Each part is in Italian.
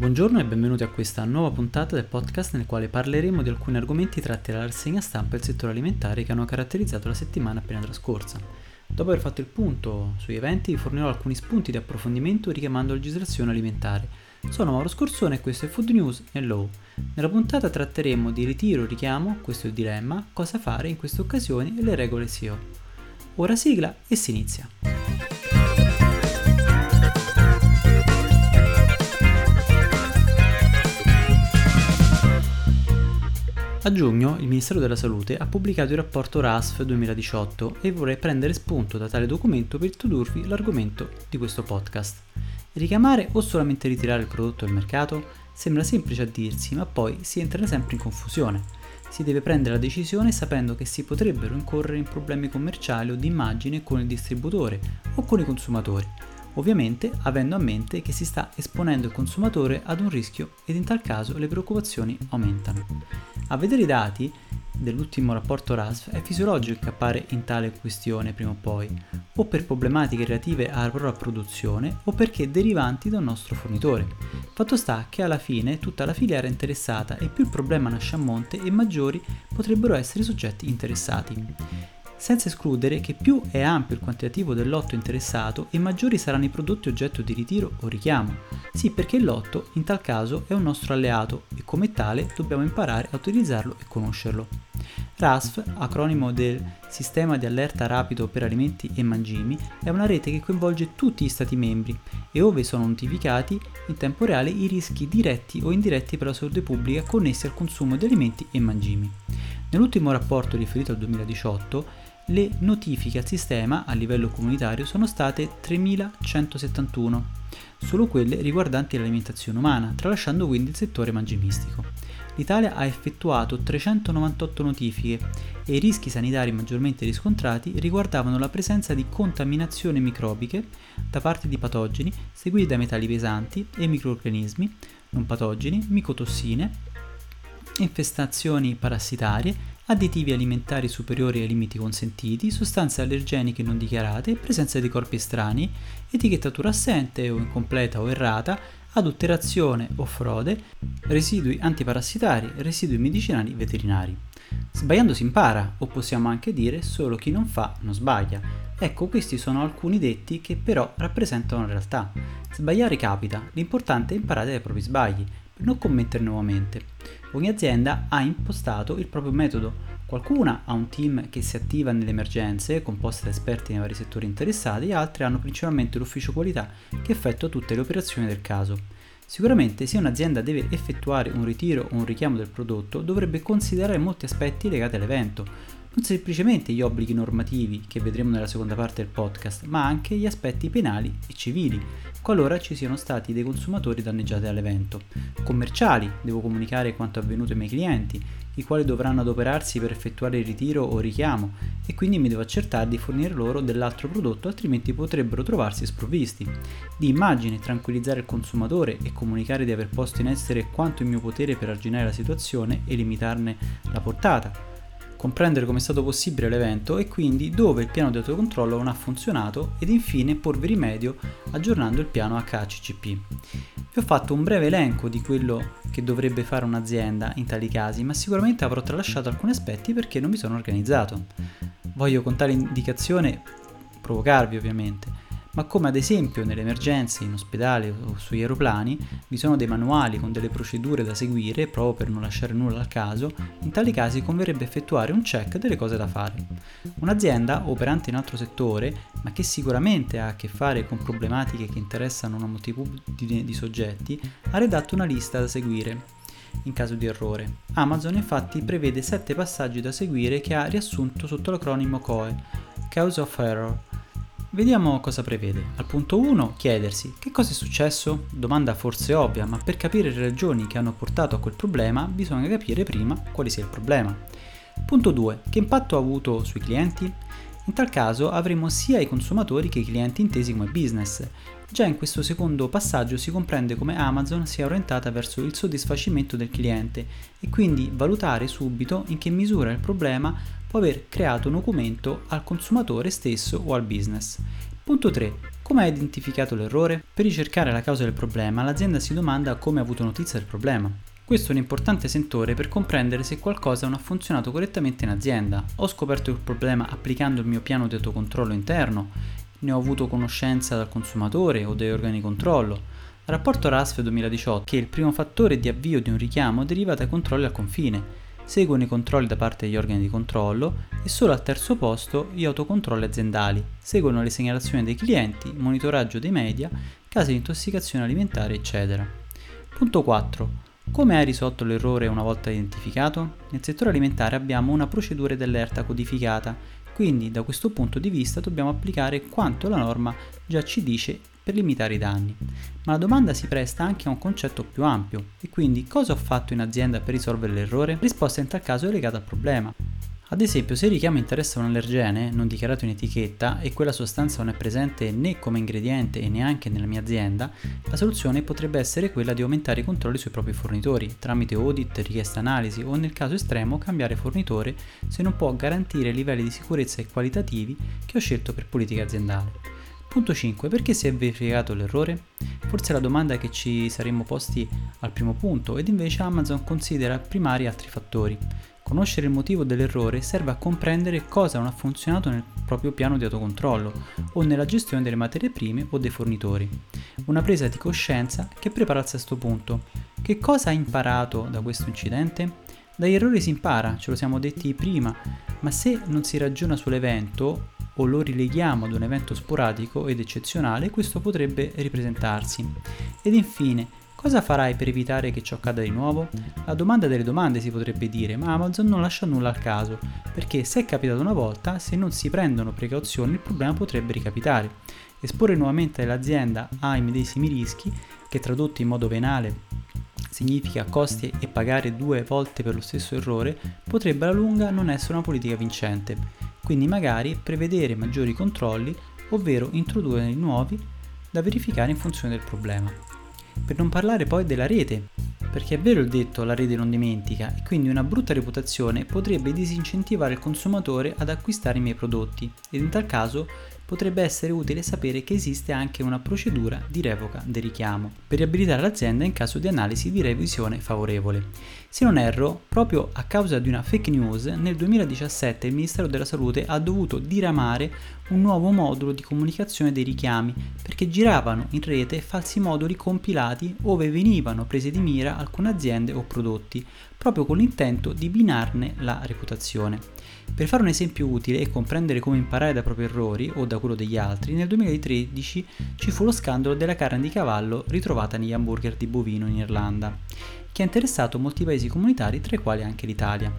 Buongiorno e benvenuti a questa nuova puntata del podcast nel quale parleremo di alcuni argomenti tratti dalla rassegna stampa del settore alimentare che hanno caratterizzato la settimana appena trascorsa. Dopo aver fatto il punto sugli eventi, vi fornirò alcuni spunti di approfondimento richiamando la legislazione alimentare. Sono Mauro Scorsone e questo è Food News e Law. Nella puntata tratteremo di ritiro, richiamo, questo è il dilemma, cosa fare in queste occasioni e le regole SEO. Ora sigla e si inizia. A giugno il Ministero della Salute ha pubblicato il rapporto RASF 2018 e vorrei prendere spunto da tale documento per introdurvi l'argomento di questo podcast. Richiamare o solamente ritirare il prodotto dal mercato? Sembra semplice a dirsi, ma poi si entra sempre in confusione. Si deve prendere la decisione sapendo che si potrebbero incorrere in problemi commerciali o di immagine con il distributore o con i consumatori ovviamente avendo a mente che si sta esponendo il consumatore ad un rischio ed in tal caso le preoccupazioni aumentano. A vedere i dati dell'ultimo rapporto RASF è fisiologico incappare in tale questione prima o poi, o per problematiche relative alla propria produzione o perché derivanti da un nostro fornitore. Fatto sta che alla fine tutta la filiera è interessata e più il problema nasce a monte e maggiori potrebbero essere i soggetti interessati senza escludere che più è ampio il quantitativo del lotto interessato e maggiori saranno i prodotti oggetto di ritiro o richiamo. Sì, perché il lotto in tal caso è un nostro alleato e come tale dobbiamo imparare a utilizzarlo e conoscerlo. RASF, acronimo del Sistema di allerta rapido per alimenti e mangimi, è una rete che coinvolge tutti gli Stati membri e ove sono notificati in tempo reale i rischi diretti o indiretti per la salute pubblica connessi al consumo di alimenti e mangimi. Nell'ultimo rapporto riferito al 2018, le notifiche al sistema a livello comunitario sono state 3.171, solo quelle riguardanti l'alimentazione umana, tralasciando quindi il settore mangimistico. L'Italia ha effettuato 398 notifiche e i rischi sanitari maggiormente riscontrati riguardavano la presenza di contaminazioni microbiche da parte di patogeni seguiti da metalli pesanti e microorganismi non patogeni, micotossine, infestazioni parassitarie additivi alimentari superiori ai limiti consentiti, sostanze allergeniche non dichiarate, presenza di corpi estranei, etichettatura assente o incompleta o errata, adulterazione o frode, residui antiparassitari, residui medicinali veterinari. Sbagliando si impara, o possiamo anche dire solo chi non fa non sbaglia. Ecco, questi sono alcuni detti che però rappresentano la realtà. Sbagliare capita, l'importante è imparare dai propri sbagli, per non commettere nuovamente. Ogni azienda ha impostato il proprio metodo. Qualcuna ha un team che si attiva nelle emergenze, composto da esperti nei vari settori interessati, altre hanno principalmente l'ufficio qualità che effettua tutte le operazioni del caso. Sicuramente se un'azienda deve effettuare un ritiro o un richiamo del prodotto dovrebbe considerare molti aspetti legati all'evento, non semplicemente gli obblighi normativi che vedremo nella seconda parte del podcast, ma anche gli aspetti penali e civili, qualora ci siano stati dei consumatori danneggiati dall'evento. Commerciali, devo comunicare quanto avvenuto ai miei clienti, i quali dovranno adoperarsi per effettuare il ritiro o richiamo e quindi mi devo accertare di fornire loro dell'altro prodotto altrimenti potrebbero trovarsi sprovvisti. Di immagine, tranquillizzare il consumatore e comunicare di aver posto in essere quanto in mio potere per arginare la situazione e limitarne la portata comprendere come è stato possibile l'evento e quindi dove il piano di autocontrollo non ha funzionato ed infine porvi rimedio aggiornando il piano HACCP. Vi ho fatto un breve elenco di quello che dovrebbe fare un'azienda in tali casi, ma sicuramente avrò tralasciato alcuni aspetti perché non mi sono organizzato. Voglio con tale indicazione provocarvi ovviamente, ma come ad esempio nelle emergenze in ospedale o sugli aeroplani vi sono dei manuali con delle procedure da seguire proprio per non lasciare nulla al caso, in tali casi converrebbe effettuare un check delle cose da fare. Un'azienda operante in altro settore, ma che sicuramente ha a che fare con problematiche che interessano una moltitudine di soggetti, ha redatto una lista da seguire in caso di errore. Amazon infatti prevede 7 passaggi da seguire che ha riassunto sotto l'acronimo COE, Cause of Error, Vediamo cosa prevede. Al punto 1 chiedersi che cosa è successo? Domanda forse ovvia, ma per capire le ragioni che hanno portato a quel problema bisogna capire prima quale sia il problema. Punto 2. Che impatto ha avuto sui clienti? In tal caso avremo sia i consumatori che i clienti intesi come business. Già in questo secondo passaggio si comprende come Amazon sia orientata verso il soddisfacimento del cliente e quindi valutare subito in che misura il problema può aver creato un documento al consumatore stesso o al business. Punto 3. Come ha identificato l'errore? Per ricercare la causa del problema, l'azienda si domanda come ha avuto notizia del problema. Questo è un importante sentore per comprendere se qualcosa non ha funzionato correttamente in azienda. Ho scoperto il problema applicando il mio piano di autocontrollo interno, ne ho avuto conoscenza dal consumatore o dagli organi controllo. Rapporto RASF 2018 che il primo fattore di avvio di un richiamo deriva dai controlli al confine. Seguono i controlli da parte degli organi di controllo e solo al terzo posto gli autocontrolli aziendali. Seguono le segnalazioni dei clienti, monitoraggio dei media, casi di intossicazione alimentare, eccetera. Punto 4 come hai risolto l'errore una volta identificato? Nel settore alimentare abbiamo una procedura d'allerta codificata, quindi da questo punto di vista dobbiamo applicare quanto la norma già ci dice per limitare i danni. Ma la domanda si presta anche a un concetto più ampio, e quindi cosa ho fatto in azienda per risolvere l'errore? Risposta in tal caso è legata al problema. Ad esempio, se il richiamo interessa un allergene non dichiarato in etichetta e quella sostanza non è presente né come ingrediente e neanche nella mia azienda, la soluzione potrebbe essere quella di aumentare i controlli sui propri fornitori, tramite audit, richiesta analisi o nel caso estremo cambiare fornitore se non può garantire i livelli di sicurezza e qualitativi che ho scelto per politica aziendale. Punto 5. Perché si è verificato l'errore? Forse la domanda che ci saremmo posti al primo punto ed invece Amazon considera primari altri fattori. Conoscere il motivo dell'errore serve a comprendere cosa non ha funzionato nel proprio piano di autocontrollo o nella gestione delle materie prime o dei fornitori. Una presa di coscienza che prepara al sesto punto. Che cosa ha imparato da questo incidente? Dagli errori si impara, ce lo siamo detti prima, ma se non si ragiona sull'evento o lo rileghiamo ad un evento sporadico ed eccezionale, questo potrebbe ripresentarsi. Ed infine, Cosa farai per evitare che ciò accada di nuovo? La domanda delle domande si potrebbe dire, ma Amazon non lascia nulla al caso, perché se è capitato una volta, se non si prendono precauzioni il problema potrebbe ricapitare. Esporre nuovamente l'azienda ai medesimi rischi, che tradotto in modo penale significa costi e pagare due volte per lo stesso errore, potrebbe alla lunga non essere una politica vincente. Quindi magari prevedere maggiori controlli, ovvero introdurre nuovi da verificare in funzione del problema. Per non parlare poi della rete, perché è vero il detto la rete non dimentica e quindi una brutta reputazione potrebbe disincentivare il consumatore ad acquistare i miei prodotti ed in tal caso potrebbe essere utile sapere che esiste anche una procedura di revoca del richiamo per riabilitare l'azienda in caso di analisi di revisione favorevole. Se non erro, proprio a causa di una fake news, nel 2017 il Ministero della Salute ha dovuto diramare un nuovo modulo di comunicazione dei richiami perché giravano in rete falsi moduli compilati ove venivano prese di mira alcune aziende o prodotti, proprio con l'intento di binarne la reputazione. Per fare un esempio utile e comprendere come imparare dai propri errori o da quello degli altri, nel 2013 ci fu lo scandalo della carne di cavallo ritrovata negli hamburger di bovino in Irlanda, che ha interessato molti paesi comunitari, tra i quali anche l'Italia.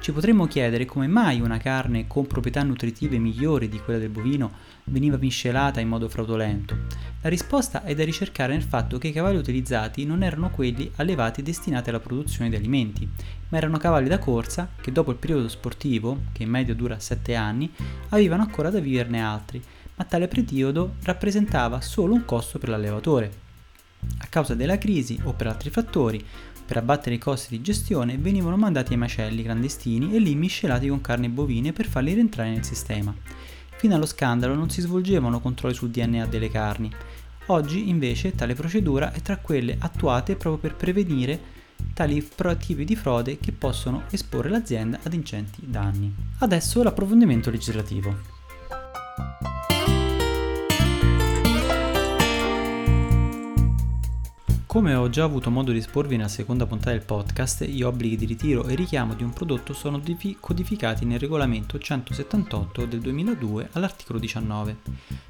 Ci potremmo chiedere come mai una carne con proprietà nutritive migliori di quella del bovino veniva miscelata in modo fraudolento. La risposta è da ricercare nel fatto che i cavalli utilizzati non erano quelli allevati destinati alla produzione di alimenti, ma erano cavalli da corsa che dopo il periodo sportivo, che in media dura 7 anni, avevano ancora da viverne altri, ma tale periodo rappresentava solo un costo per l'allevatore. A causa della crisi o per altri fattori, per abbattere i costi di gestione, venivano mandati ai macelli clandestini e lì miscelati con carni bovine per farli rientrare nel sistema. Fino allo scandalo non si svolgevano controlli sul DNA delle carni. Oggi invece tale procedura è tra quelle attuate proprio per prevenire tali proattivi di frode che possono esporre l'azienda ad ingenti danni. Adesso l'approfondimento legislativo. Come ho già avuto modo di esporvi nella seconda puntata del podcast, gli obblighi di ritiro e richiamo di un prodotto sono codificati nel regolamento 178 del 2002 all'articolo 19.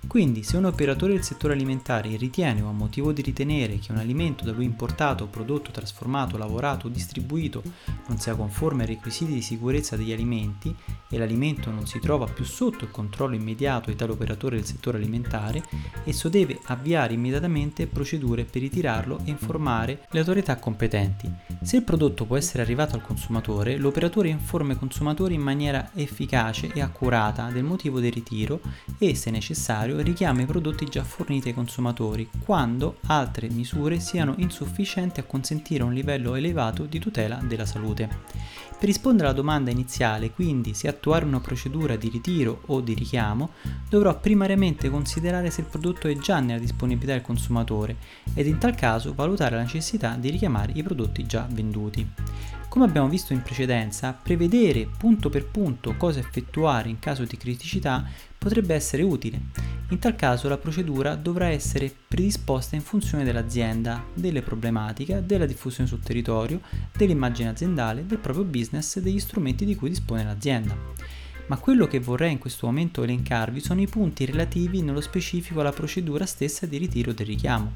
Quindi, se un operatore del settore alimentare ritiene o ha motivo di ritenere che un alimento da lui importato, prodotto, trasformato, lavorato o distribuito non sia conforme ai requisiti di sicurezza degli alimenti e l'alimento non si trova più sotto il controllo immediato di tale operatore del settore alimentare, esso deve avviare immediatamente procedure per ritirarlo di informare le autorità competenti. Se il prodotto può essere arrivato al consumatore, l'operatore informa i consumatori in maniera efficace e accurata del motivo del ritiro e, se necessario, richiama i prodotti già forniti ai consumatori quando altre misure siano insufficienti a consentire un livello elevato di tutela della salute. Per rispondere alla domanda iniziale, quindi se attuare una procedura di ritiro o di richiamo, dovrò primariamente considerare se il prodotto è già nella disponibilità del consumatore ed in tal caso valutare la necessità di richiamare i prodotti già venduti. Come abbiamo visto in precedenza, prevedere punto per punto cosa effettuare in caso di criticità potrebbe essere utile. In tal caso la procedura dovrà essere predisposta in funzione dell'azienda, delle problematiche, della diffusione sul territorio, dell'immagine aziendale, del proprio business e degli strumenti di cui dispone l'azienda. Ma quello che vorrei in questo momento elencarvi sono i punti relativi nello specifico alla procedura stessa di ritiro del richiamo.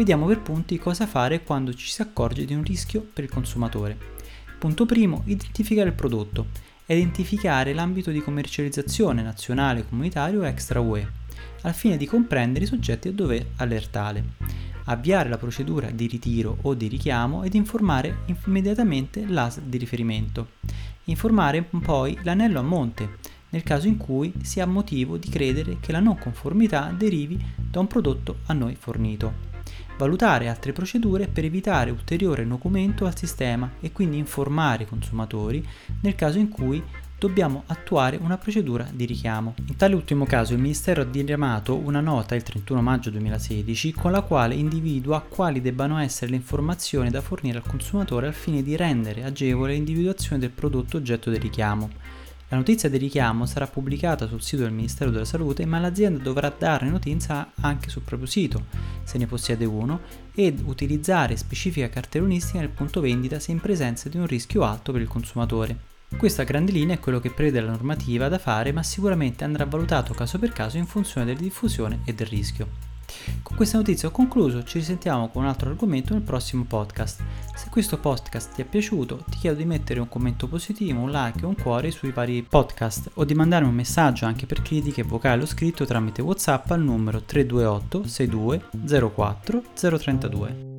Vediamo per punti cosa fare quando ci si accorge di un rischio per il consumatore. Punto primo, identificare il prodotto. Identificare l'ambito di commercializzazione nazionale, comunitario e extra UE, al fine di comprendere i soggetti a dover allertare. Avviare la procedura di ritiro o di richiamo ed informare immediatamente l'AS di riferimento. Informare poi l'anello a monte, nel caso in cui si ha motivo di credere che la non conformità derivi da un prodotto a noi fornito valutare altre procedure per evitare ulteriore nocumento al sistema e quindi informare i consumatori nel caso in cui dobbiamo attuare una procedura di richiamo. In tale ultimo caso il Ministero ha diramato una nota il 31 maggio 2016 con la quale individua quali debbano essere le informazioni da fornire al consumatore al fine di rendere agevole l'individuazione del prodotto oggetto del richiamo. La notizia di richiamo sarà pubblicata sul sito del Ministero della Salute, ma l'azienda dovrà darne notizia anche sul proprio sito, se ne possiede uno, ed utilizzare specifica cartellonistica nel punto vendita se in presenza di un rischio alto per il consumatore. Questo a grandi linee è quello che prevede la normativa da fare, ma sicuramente andrà valutato caso per caso in funzione della diffusione e del rischio. Con questa notizia ho concluso, ci risentiamo con un altro argomento nel prossimo podcast. Se questo podcast ti è piaciuto, ti chiedo di mettere un commento positivo, un like o un cuore sui vari podcast o di mandarmi un messaggio anche per critiche vocali o scritto tramite WhatsApp al numero 328 62 04 032.